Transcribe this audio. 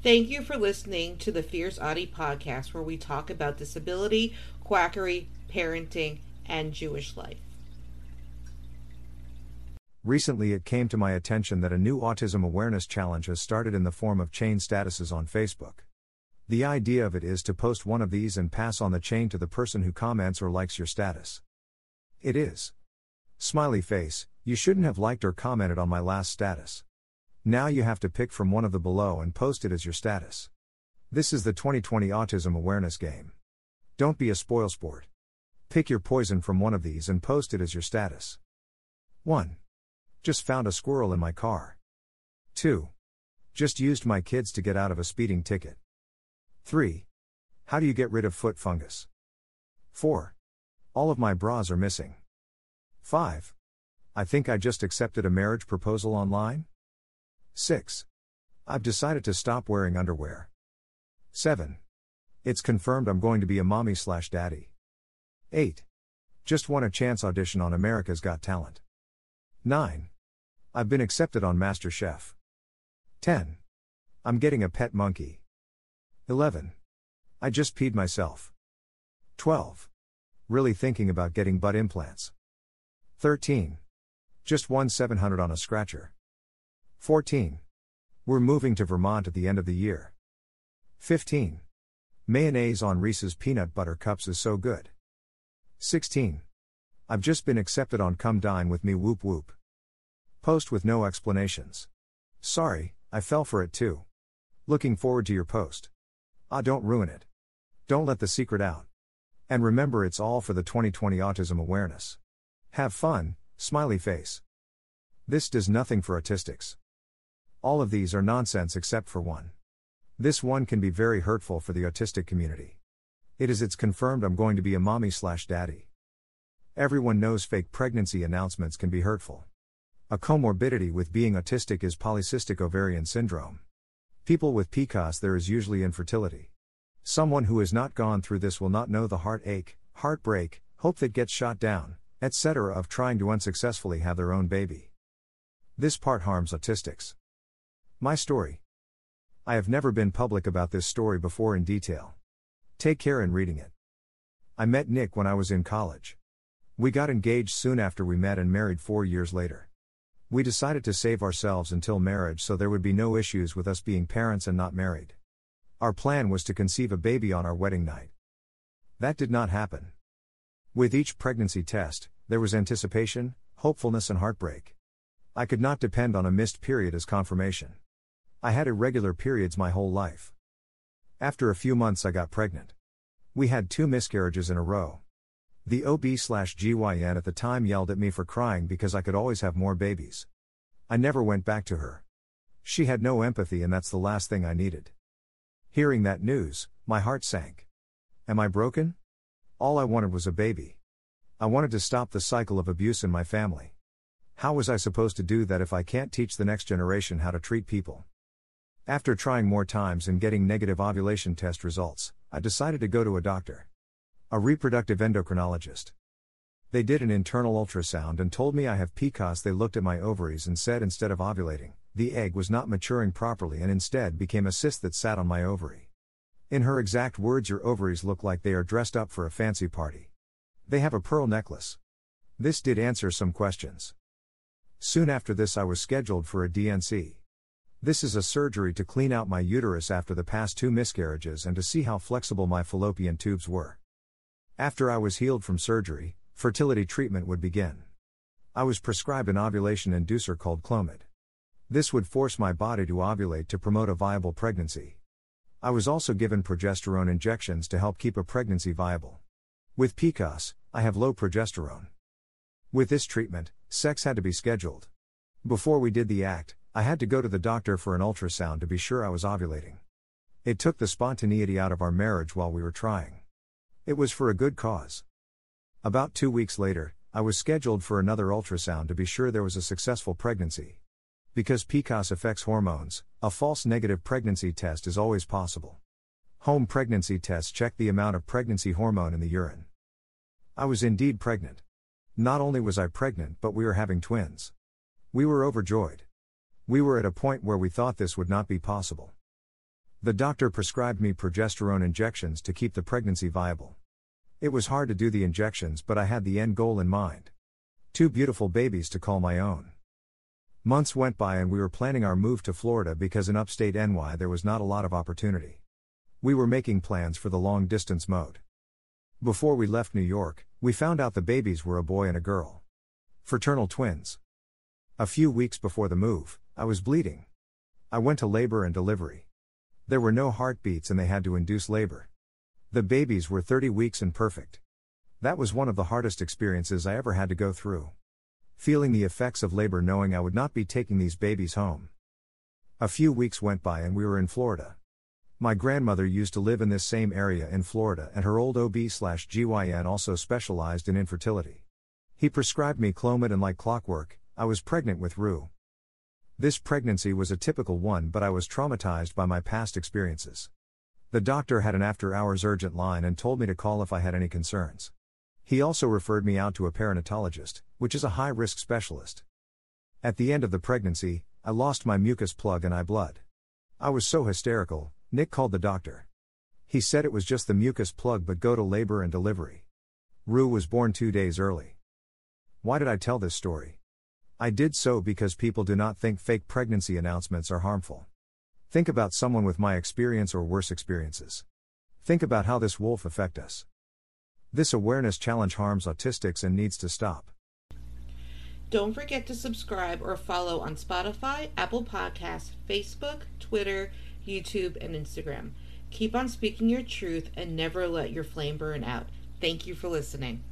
Thank you for listening to the Fierce Autie podcast, where we talk about disability, quackery, parenting, and Jewish life. Recently, it came to my attention that a new autism awareness challenge has started in the form of chain statuses on Facebook. The idea of it is to post one of these and pass on the chain to the person who comments or likes your status. It is. Smiley face, you shouldn't have liked or commented on my last status. Now you have to pick from one of the below and post it as your status. This is the 2020 Autism Awareness Game. Don't be a spoilsport. Pick your poison from one of these and post it as your status. 1. Just found a squirrel in my car. 2. Just used my kids to get out of a speeding ticket. 3. How do you get rid of foot fungus? 4. All of my bras are missing. 5. I think I just accepted a marriage proposal online? 6. I've decided to stop wearing underwear. 7. It's confirmed I'm going to be a mommy slash daddy. 8. Just won a chance audition on America's Got Talent. 9. I've been accepted on MasterChef. 10. I'm getting a pet monkey. 11. I just peed myself. 12. Really thinking about getting butt implants. 13. Just won 700 on a scratcher. 14. We're moving to Vermont at the end of the year. 15. Mayonnaise on Reese's peanut butter cups is so good. 16. I've just been accepted on Come Dine with Me Whoop Whoop. Post with no explanations. Sorry, I fell for it too. Looking forward to your post. Ah, don't ruin it. Don't let the secret out. And remember, it's all for the 2020 autism awareness. Have fun, smiley face. This does nothing for autistics. All of these are nonsense except for one. This one can be very hurtful for the autistic community. It is it's confirmed I'm going to be a mommy slash daddy. Everyone knows fake pregnancy announcements can be hurtful. A comorbidity with being autistic is polycystic ovarian syndrome. People with PCOS, there is usually infertility. Someone who has not gone through this will not know the heartache, heartbreak, hope that gets shot down, etc., of trying to unsuccessfully have their own baby. This part harms autistics. My story. I have never been public about this story before in detail. Take care in reading it. I met Nick when I was in college. We got engaged soon after we met and married four years later. We decided to save ourselves until marriage so there would be no issues with us being parents and not married. Our plan was to conceive a baby on our wedding night. That did not happen. With each pregnancy test, there was anticipation, hopefulness, and heartbreak. I could not depend on a missed period as confirmation. I had irregular periods my whole life. After a few months, I got pregnant. We had two miscarriages in a row. The OB slash GYN at the time yelled at me for crying because I could always have more babies. I never went back to her. She had no empathy and that's the last thing I needed. Hearing that news, my heart sank. Am I broken? All I wanted was a baby. I wanted to stop the cycle of abuse in my family. How was I supposed to do that if I can't teach the next generation how to treat people? After trying more times and getting negative ovulation test results, I decided to go to a doctor. A reproductive endocrinologist. They did an internal ultrasound and told me I have PCOS. They looked at my ovaries and said instead of ovulating, the egg was not maturing properly and instead became a cyst that sat on my ovary. In her exact words, your ovaries look like they are dressed up for a fancy party. They have a pearl necklace. This did answer some questions. Soon after this, I was scheduled for a D&C. This is a surgery to clean out my uterus after the past two miscarriages and to see how flexible my fallopian tubes were. After I was healed from surgery, fertility treatment would begin. I was prescribed an ovulation inducer called Clomid. This would force my body to ovulate to promote a viable pregnancy. I was also given progesterone injections to help keep a pregnancy viable. With PCOS, I have low progesterone. With this treatment, sex had to be scheduled. Before we did the act, I had to go to the doctor for an ultrasound to be sure I was ovulating. It took the spontaneity out of our marriage while we were trying. It was for a good cause. About two weeks later, I was scheduled for another ultrasound to be sure there was a successful pregnancy. Because PCOS affects hormones, a false negative pregnancy test is always possible. Home pregnancy tests check the amount of pregnancy hormone in the urine. I was indeed pregnant. Not only was I pregnant, but we were having twins. We were overjoyed. We were at a point where we thought this would not be possible. The doctor prescribed me progesterone injections to keep the pregnancy viable. It was hard to do the injections, but I had the end goal in mind. Two beautiful babies to call my own. Months went by and we were planning our move to Florida because in upstate NY there was not a lot of opportunity. We were making plans for the long distance mode. Before we left New York, we found out the babies were a boy and a girl. Fraternal twins. A few weeks before the move, I was bleeding. I went to labor and delivery. There were no heartbeats and they had to induce labor. The babies were 30 weeks and perfect. That was one of the hardest experiences I ever had to go through. Feeling the effects of labor knowing I would not be taking these babies home. A few weeks went by and we were in Florida. My grandmother used to live in this same area in Florida and her old OB/GYN also specialized in infertility. He prescribed me Clomid and like clockwork, I was pregnant with Rue. This pregnancy was a typical one but I was traumatized by my past experiences. The doctor had an after hours urgent line and told me to call if I had any concerns. He also referred me out to a perinatologist, which is a high risk specialist. At the end of the pregnancy, I lost my mucus plug and I blood. I was so hysterical, Nick called the doctor. He said it was just the mucus plug but go to labor and delivery. Rue was born two days early. Why did I tell this story? I did so because people do not think fake pregnancy announcements are harmful. Think about someone with my experience or worse experiences. Think about how this wolf affect us. This awareness challenge harms autistics and needs to stop. Don't forget to subscribe or follow on Spotify, Apple Podcasts, Facebook, Twitter, YouTube, and Instagram. Keep on speaking your truth and never let your flame burn out. Thank you for listening.